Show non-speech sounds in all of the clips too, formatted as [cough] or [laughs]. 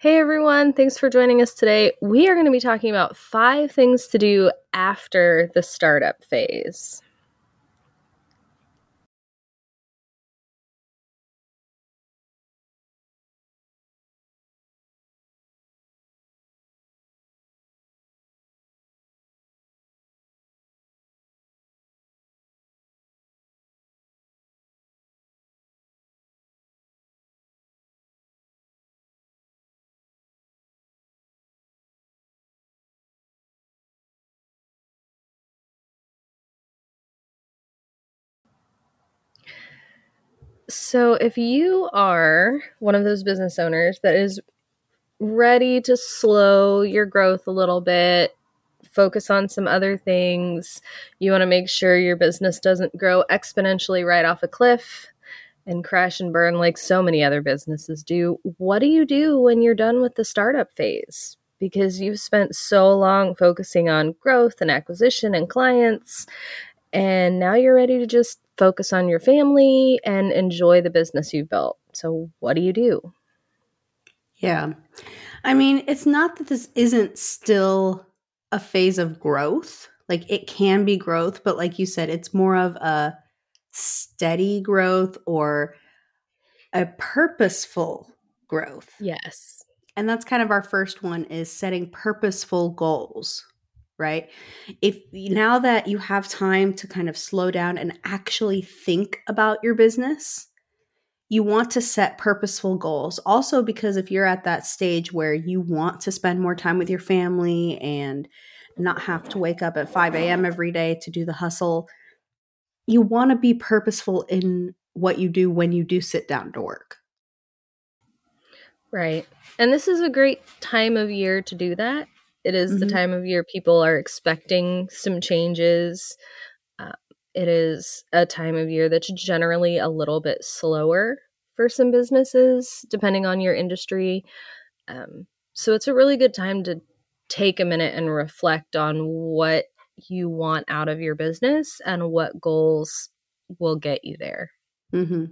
Hey everyone, thanks for joining us today. We are going to be talking about five things to do after the startup phase. So, if you are one of those business owners that is ready to slow your growth a little bit, focus on some other things, you want to make sure your business doesn't grow exponentially right off a cliff and crash and burn like so many other businesses do, what do you do when you're done with the startup phase? Because you've spent so long focusing on growth and acquisition and clients, and now you're ready to just focus on your family and enjoy the business you've built. So, what do you do? Yeah. I mean, it's not that this isn't still a phase of growth. Like it can be growth, but like you said, it's more of a steady growth or a purposeful growth. Yes. And that's kind of our first one is setting purposeful goals right? If now that you have time to kind of slow down and actually think about your business, you want to set purposeful goals. Also, because if you're at that stage where you want to spend more time with your family and not have to wake up at 5 a.m. every day to do the hustle, you want to be purposeful in what you do when you do sit down to work. Right. And this is a great time of year to do that it is mm-hmm. the time of year people are expecting some changes. Uh, it is a time of year that's generally a little bit slower for some businesses, depending on your industry. Um, so it's a really good time to take a minute and reflect on what you want out of your business and what goals will get you there. Mm-hmm.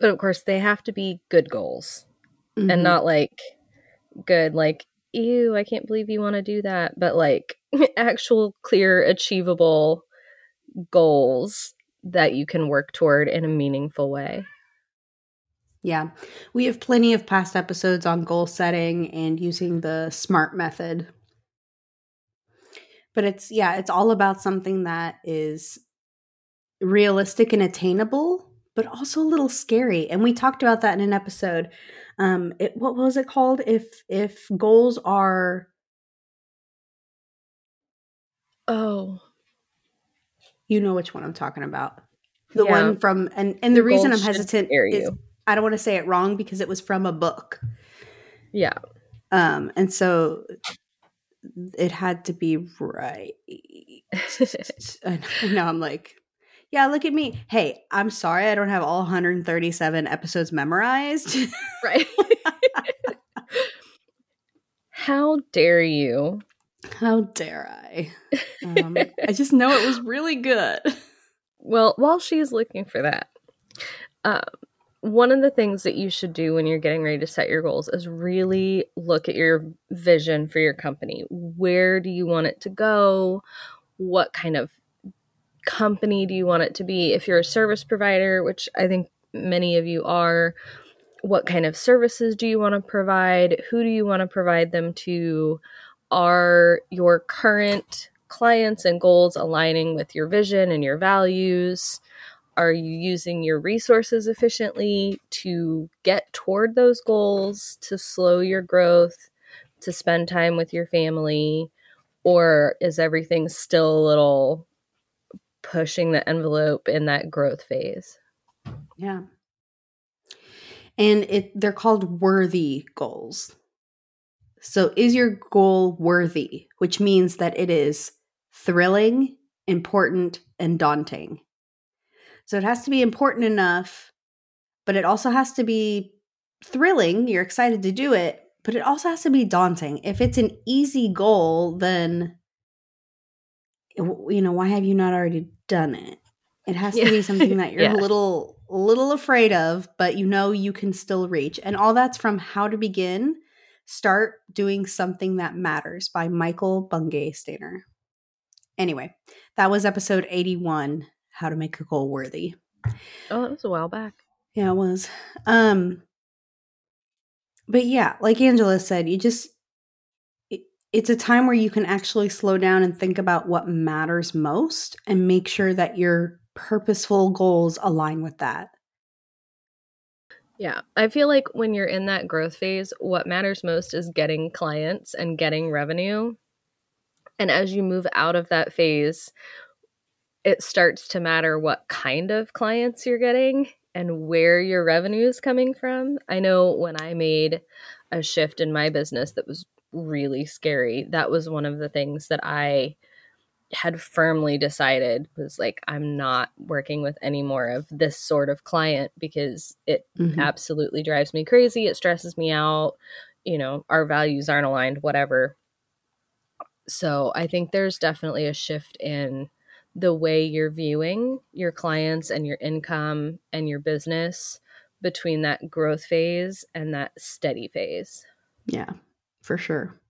But of course, they have to be good goals mm-hmm. and not like good like ew i can't believe you want to do that but like [laughs] actual clear achievable goals that you can work toward in a meaningful way. Yeah. We have plenty of past episodes on goal setting and using the smart method. But it's yeah it's all about something that is realistic and attainable but also a little scary and we talked about that in an episode um it, what was it called? If if goals are oh. You know which one i'm talking about. The yeah. one from and and the, the reason i'm hesitant is i don't want to say it wrong because it was from a book. Yeah. Um and so it had to be right. [laughs] I know i'm like yeah, look at me. Hey, I'm sorry I don't have all 137 episodes memorized. right. How dare you? How dare I? Um, I just know it was really good. Well, while she's looking for that, um, one of the things that you should do when you're getting ready to set your goals is really look at your vision for your company. Where do you want it to go? What kind of company do you want it to be? If you're a service provider, which I think many of you are, what kind of services do you want to provide? Who do you want to provide them to? Are your current clients and goals aligning with your vision and your values? Are you using your resources efficiently to get toward those goals, to slow your growth, to spend time with your family? Or is everything still a little pushing the envelope in that growth phase. Yeah. And it they're called worthy goals. So is your goal worthy, which means that it is thrilling, important, and daunting. So it has to be important enough, but it also has to be thrilling. You're excited to do it, but it also has to be daunting. If it's an easy goal, then you know, why have you not already done it? It has to be something that [laughs] you're yes. a little little afraid of, but you know you can still reach. And all that's from How to Begin Start Doing Something That Matters by Michael Bungay Stanier. Anyway, that was episode 81 How to Make a Goal Worthy. Oh, that was a while back. Yeah, it was. Um, but yeah, like Angela said, you just it's a time where you can actually slow down and think about what matters most and make sure that your purposeful goals align with that. Yeah, I feel like when you're in that growth phase, what matters most is getting clients and getting revenue. And as you move out of that phase, it starts to matter what kind of clients you're getting and where your revenue is coming from. I know when I made a shift in my business that was really scary. That was one of the things that I had firmly decided was like I'm not working with any more of this sort of client because it mm-hmm. absolutely drives me crazy. It stresses me out. You know, our values aren't aligned, whatever. So I think there's definitely a shift in the way you're viewing your clients and your income and your business between that growth phase and that steady phase. Yeah, for sure.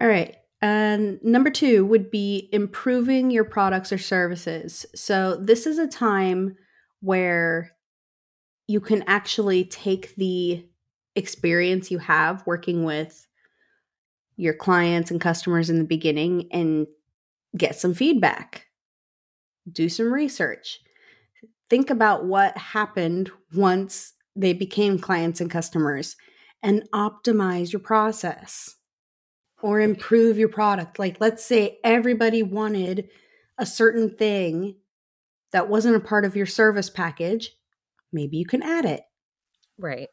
All right. And number two would be improving your products or services. So, this is a time where you can actually take the experience you have working with your clients and customers in the beginning and get some feedback. Do some research. Think about what happened once they became clients and customers and optimize your process or improve your product. Like, let's say everybody wanted a certain thing that wasn't a part of your service package. Maybe you can add it. Right.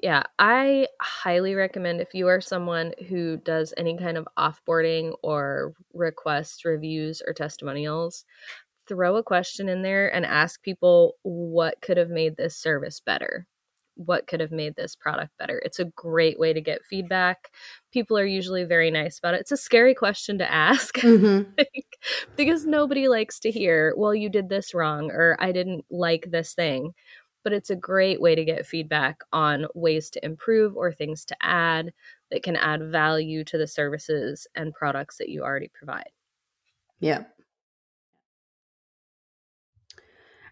Yeah, I highly recommend if you are someone who does any kind of offboarding or request reviews or testimonials, throw a question in there and ask people what could have made this service better what could have made this product better. It's a great way to get feedback. People are usually very nice about it. It's a scary question to ask [laughs] mm-hmm. because nobody likes to hear, well, you did this wrong or I didn't like this thing. But it's a great way to get feedback on ways to improve or things to add that can add value to the services and products that you already provide. Yeah.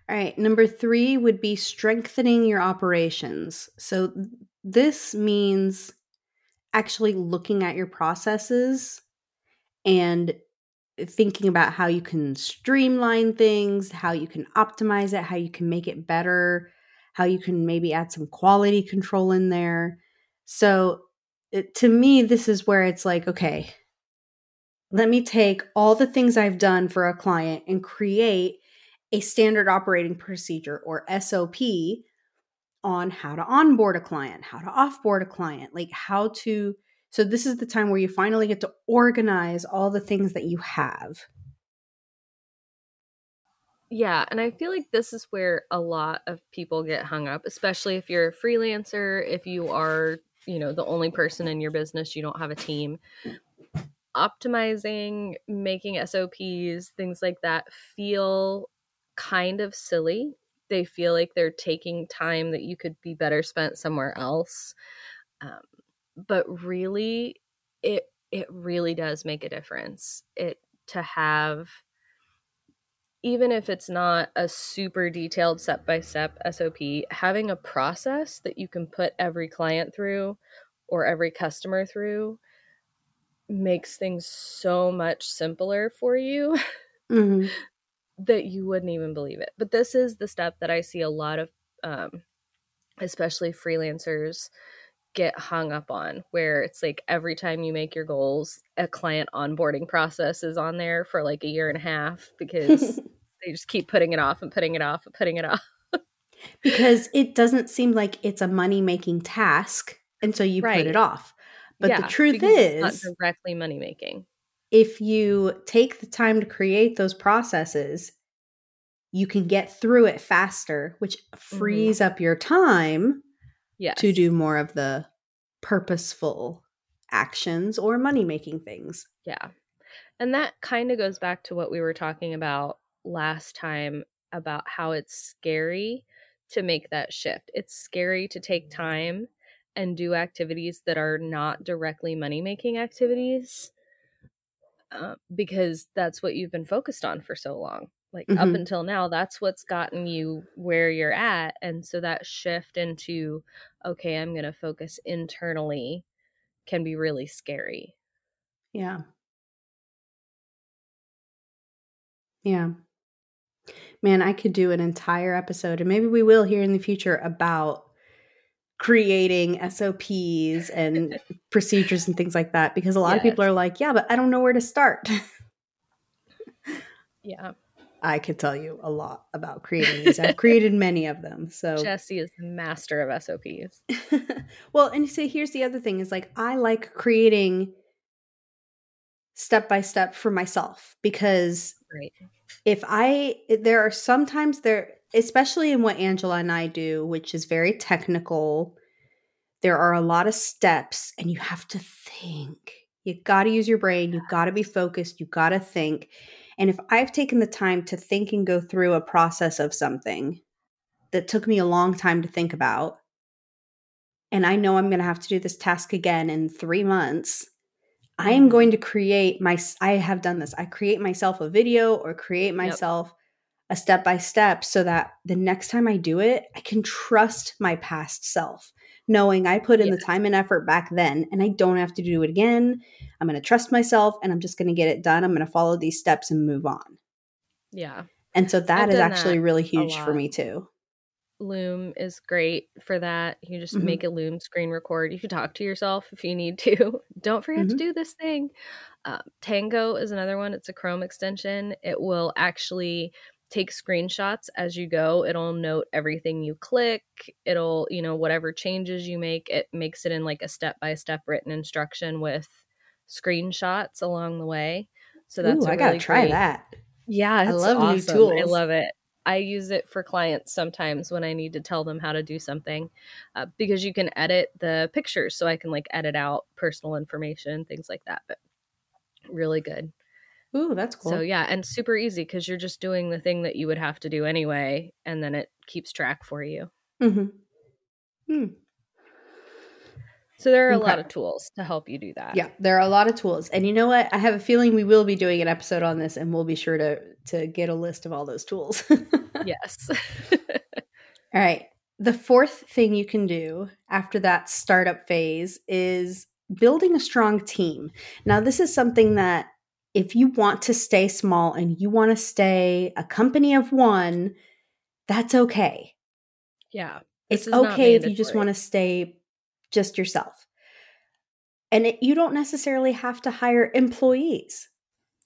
All right, number three would be strengthening your operations. So, this means actually looking at your processes and thinking about how you can streamline things, how you can optimize it, how you can make it better, how you can maybe add some quality control in there. So, it, to me, this is where it's like, okay, let me take all the things I've done for a client and create a standard operating procedure or SOP on how to onboard a client, how to offboard a client, like how to. So, this is the time where you finally get to organize all the things that you have. Yeah, and I feel like this is where a lot of people get hung up, especially if you're a freelancer, if you are, you know, the only person in your business, you don't have a team. Optimizing, making SOPs, things like that feel kind of silly. They feel like they're taking time that you could be better spent somewhere else. Um, but really, it it really does make a difference. It to have even if it's not a super detailed step by step SOP, having a process that you can put every client through or every customer through makes things so much simpler for you. [laughs] Mm-hmm that you wouldn't even believe it. But this is the step that I see a lot of, um, especially freelancers, get hung up on, where it's like every time you make your goals, a client onboarding process is on there for like a year and a half because [laughs] they just keep putting it off and putting it off and putting it off. because it doesn't seem like it's a money making task. And so you right. put it off. But yeah, the truth is, not directly money making if you take the time to create those processes, you can get through it faster, which mm-hmm. frees mm-hmm. up your time yes. to do more of the purposeful actions or money making things. Yeah. And that kind of goes back to what we were talking about last time about how it's scary to make that shift. It's scary to take time and do activities that are not directly money making activities uh, because that's what you've been focused on for so long. Like mm-hmm. up until now, that's what's gotten you where you're at. And so that shift into, okay, I'm going to focus internally can be really scary. Yeah. Yeah. Man, I could do an entire episode, and maybe we will here in the future about creating SOPs and [laughs] procedures and things like that because a lot yes. of people are like, yeah, but I don't know where to start. [laughs] yeah. I could tell you a lot about creating these. I've created [laughs] many of them. So Jessie is the master of SOPs. well, and you say here's the other thing is like I like creating step by step for myself because right. if I there are sometimes there especially in what Angela and I do, which is very technical, there are a lot of steps and you have to think. You got to use your brain, you got to be focused, you got to think. And if I've taken the time to think and go through a process of something that took me a long time to think about, and I know I'm going to have to do this task again in three months, I am mm-hmm. going to create my, I have done this. I create myself a video or create myself yep. A step by step so that the next time I do it, I can trust my past self, knowing I put in yes. the time and effort back then and I don't have to do it again. I'm going to trust myself and I'm just going to get it done. I'm going to follow these steps and move on. Yeah. And so that I've is actually really huge for me too. Loom is great for that. You just mm-hmm. make a Loom screen record. You can talk to yourself if you need to. [laughs] Don't forget mm-hmm. to do this thing. Uh, Tango is another one. It's a Chrome extension. It will actually take screenshots as you go. It'll note everything you click. It'll, you know, whatever changes you make, it makes it in like a step by step written instruction with screenshots along the way. So that's Ooh, I gotta try great, that. Yeah, I love awesome. new tools. I love it. I use it for clients sometimes when I need to tell them how to do something uh, because you can edit the pictures. So I can like edit out personal information, things like that. But really good. Ooh, that's cool. So yeah, and super easy because you're just doing the thing that you would have to do anyway, and then it keeps track for you. Mm-hmm. Hmm. So there are a lot of tools to help you do that. Yeah, there are a lot of tools. And you know what? I have a feeling we will be doing an episode on this and we'll be sure to to get a list of all those tools. [laughs] yes. [laughs] all right. The fourth thing you can do after that startup phase is building a strong team. Now, this is something that if you want to stay small and you want to stay a company of one, that's okay. Yeah. It's okay if you just want to stay just yourself. And it, you don't necessarily have to hire employees.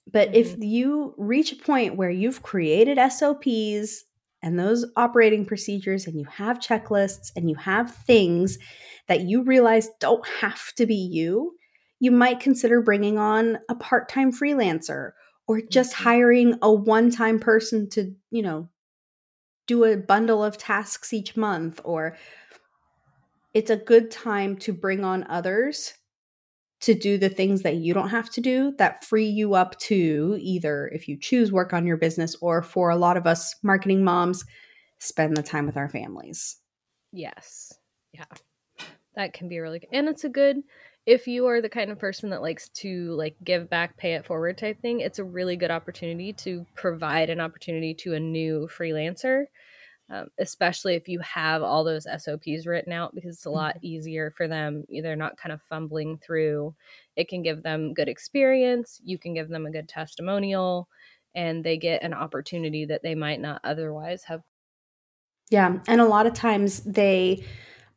But mm-hmm. if you reach a point where you've created SOPs and those operating procedures, and you have checklists and you have things that you realize don't have to be you, you might consider bringing on a part time freelancer or just mm-hmm. hiring a one time person to, you know, do a bundle of tasks each month or it's a good time to bring on others to do the things that you don't have to do that free you up to either if you choose work on your business or for a lot of us marketing moms spend the time with our families. Yes. Yeah. That can be really good and it's a good if you are the kind of person that likes to like give back pay it forward type thing it's a really good opportunity to provide an opportunity to a new freelancer um, especially if you have all those SOPs written out because it's a lot mm-hmm. easier for them. They're not kind of fumbling through. It can give them good experience. You can give them a good testimonial, and they get an opportunity that they might not otherwise have. Yeah. And a lot of times they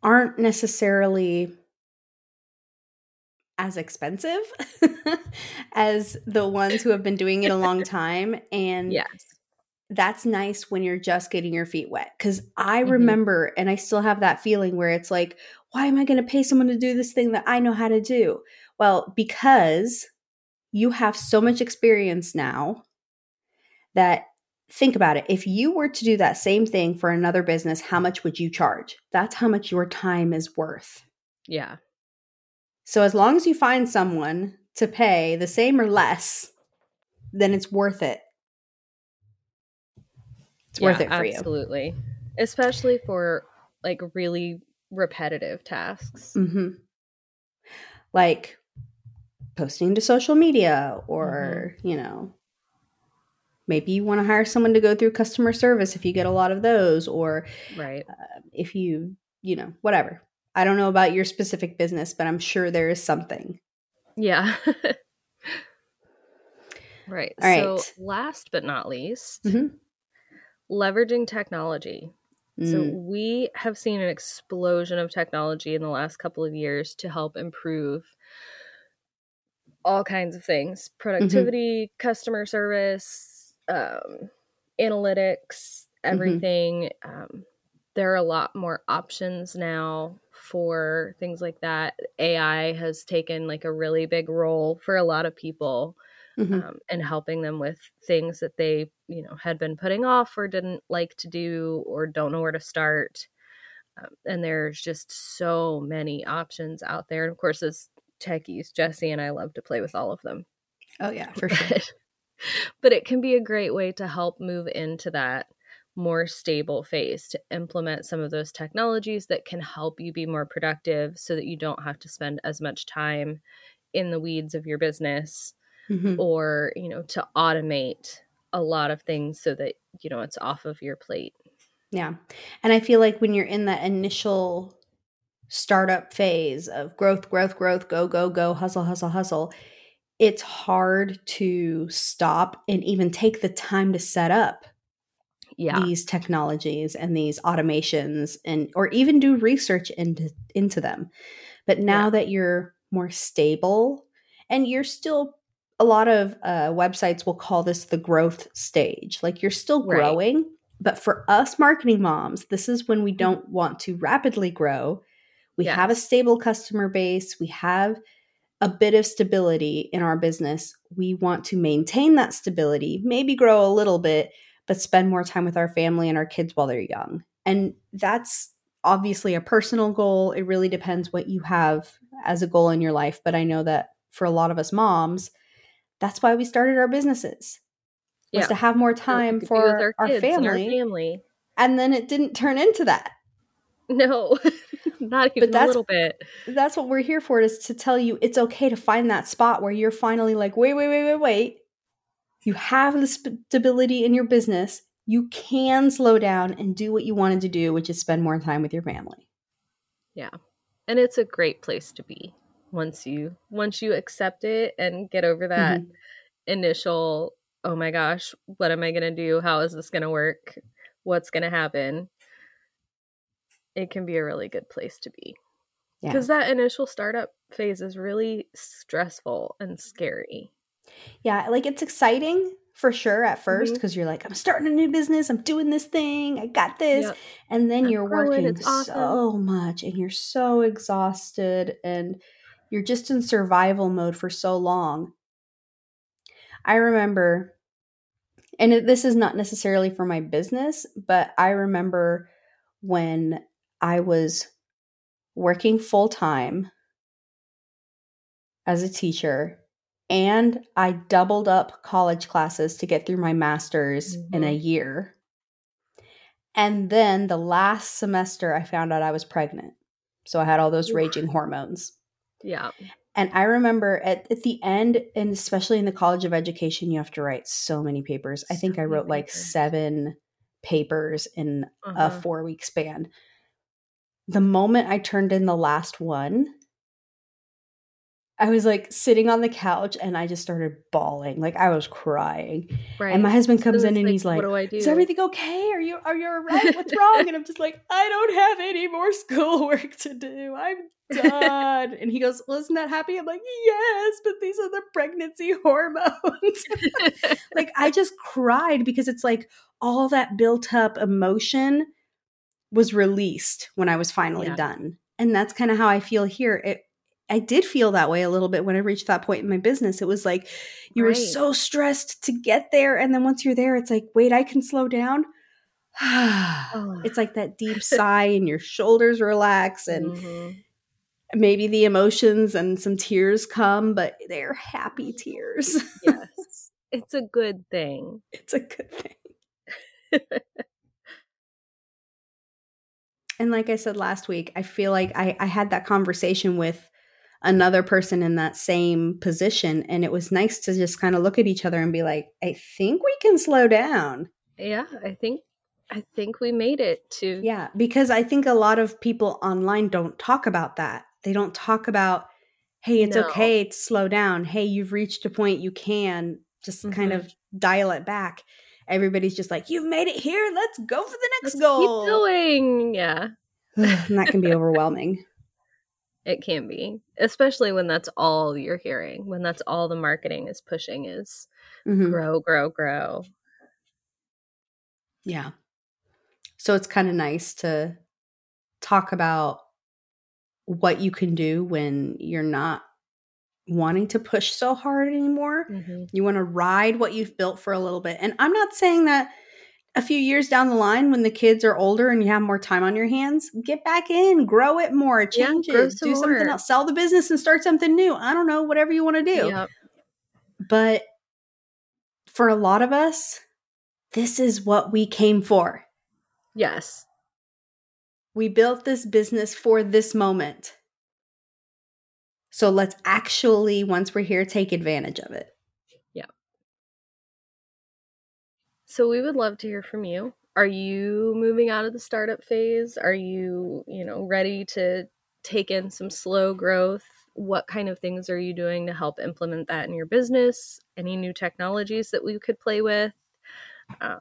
aren't necessarily as expensive [laughs] as the ones who have been doing it a long [laughs] time. And yes that's nice when you're just getting your feet wet. Cause I mm-hmm. remember, and I still have that feeling where it's like, why am I going to pay someone to do this thing that I know how to do? Well, because you have so much experience now that think about it. If you were to do that same thing for another business, how much would you charge? That's how much your time is worth. Yeah. So as long as you find someone to pay the same or less, then it's worth it It's worth it for absolutely. you. Absolutely. Especially for like really repetitive tasks. Mm-hmm. Like posting to social media or, mm-hmm. you know, maybe you want to hire someone to go through customer service if you get a lot of those or right uh, if you you know whatever i don't know about your specific business but i'm sure there is something yeah [laughs] right All right so last but not least mm-hmm. leveraging technology mm. so we have seen an explosion of technology in the last couple of years to help improve all kinds of things mm-hmm. productivity mm-hmm. customer service um, analytics, mm-hmm. everything. Mm-hmm. Um, there are a lot more options now for things like that. AI has taken like a really big role for a lot of people mm-hmm. um, and helping them with things that they, you know, had been putting off or didn't like to do or don't know where to start. Um, and there's just so many options out there. And of course, as techies, Jessie and I love to play with all of them. Oh yeah, for [laughs] sure but it can be a great way to help move into that more stable phase to implement some of those technologies that can help you be more productive so that you don't have to spend as much time in the weeds of your business mm-hmm. or you know to automate a lot of things so that you know it's off of your plate yeah and i feel like when you're in that initial startup phase of growth growth growth go go go hustle hustle hustle it's hard to stop and even take the time to set up yeah. these technologies and these automations and or even do research into into them. But now yeah. that you're more stable and you're still a lot of uh, websites will call this the growth stage. Like you're still growing, right. but for us marketing moms, this is when we mm-hmm. don't want to rapidly grow. We yes. have a stable customer base. We have a bit of stability in our business, we want to maintain that stability, maybe grow a little bit, but spend more time with our family and our kids while they're young. And that's obviously a personal goal. It really depends what you have as a goal in your life. But I know that for a lot of us moms, that's why we started our businesses. Was yeah. to have more time for our, our family. our family. And then it didn't turn into that. No. [laughs] Not even but a little bit. That's what we're here for is to tell you it's okay to find that spot where you're finally like, wait, wait, wait, wait, wait. You have the stability in your business. You can slow down and do what you wanted to do, which is spend more time with your family. Yeah. And it's a great place to be once you once you accept it and get over that mm-hmm. initial oh my gosh, what am I going to do? How is this going to work? What's going to happen? it can be a really good place to be. Because yeah. that initial startup phase is really stressful and scary. Yeah, like it's exciting for sure at first because mm-hmm. you're like, I'm starting a new business, I'm doing this thing, I got this. Yep. And then I'm you're growing, working awesome. so much and you're so exhausted and you're just in survival mode for so long. I remember, and this is not necessarily for my business, but I remember when I was working full time as a teacher and I doubled up college classes to get through my master's mm-hmm. in a mm-hmm. year. And then the last semester, I found out I was pregnant. So I had all those raging hormones. Yeah. And I remember at, at the end, and especially in the College of Education, you have to write so many papers. I think I wrote like seven papers in uh-huh. a four week span the moment I turned in the last one, I was like sitting on the couch and I just started bawling. Like I was crying. Right. And my husband comes so in and like, he's like, What do I do? Is everything okay? Are you are you all right? What's wrong? and I'm just like, I don't have any more [laughs] schoolwork to do. I'm done. and he goes, Well, isn't that happy? I'm like, Yes, but these are the pregnancy [laughs] hormones. [laughs] like I just cried because it's like all that built up emotion was released when I was finally yeah. done. And that's kind of how I feel here. It I did feel that way a little bit when I reached that point in my business. It was like you right. were so stressed to get there and then once you're there it's like, "Wait, I can slow down." [sighs] oh. It's like that deep [laughs] sigh and your shoulders relax and mm-hmm. maybe the emotions and some tears come, but they're happy tears. yes. [laughs] It's a good thing. It's a good thing. [laughs] and like I said last week, I feel like I, I had that conversation with another person in that same position. And it was nice to just kind of look at each other and be like, I think we can slow down. Yeah, I think I think we made it to Yeah, because I think a lot of people online don't talk about that. They don't talk about, hey, it's No. okay to slow down. Hey, you've reached a point you can just kind Mhm. of dial it back. Everybody's just like, you've made it here. Let's go for the next Let's goal. keep going. Yeah. and that can be [laughs] overwhelming. It can be, especially when that's all you're hearing, when that's all the marketing is pushing is Mhm. grow, grow, grow. Yeah. So it's kind of nice to talk about what you can do when you're not wanting to push so hard anymore. Mhm. You want to ride what you've built for a little bit. And I'm not saying that a few years down the line when the kids are older and you have more time on your hands, get back in, grow it more, change grow it, some do something else, sell the business and start something new. I don't know, whatever you want to do. Yep. But for a lot of us, this is what we came for. Yes. We built this business for this moment. So let's actually, once we're here, take advantage of it. So we would love to hear from you. Are you moving out of the startup phase? Are you, you know, ready to take in some slow growth? What kind of things are you doing to help implement that in your business? Any new technologies that we could play with? Um,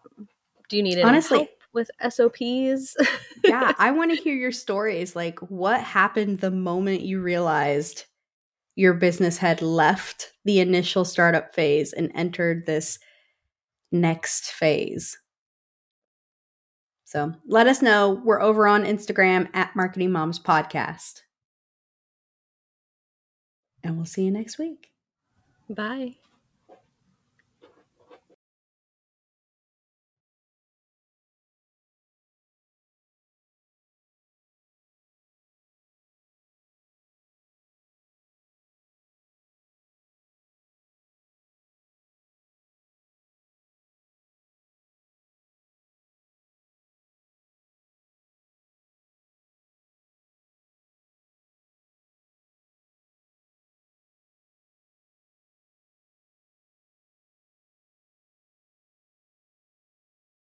do you need any Honestly- help with SOPs? yeah, I [laughs] want to hear your stories. Like, what happened the moment you realized your business had left the initial startup phase and entered this next phase? So let us know. We're over on Instagram at Marketing Moms Podcast. And we'll see you next week. Bye.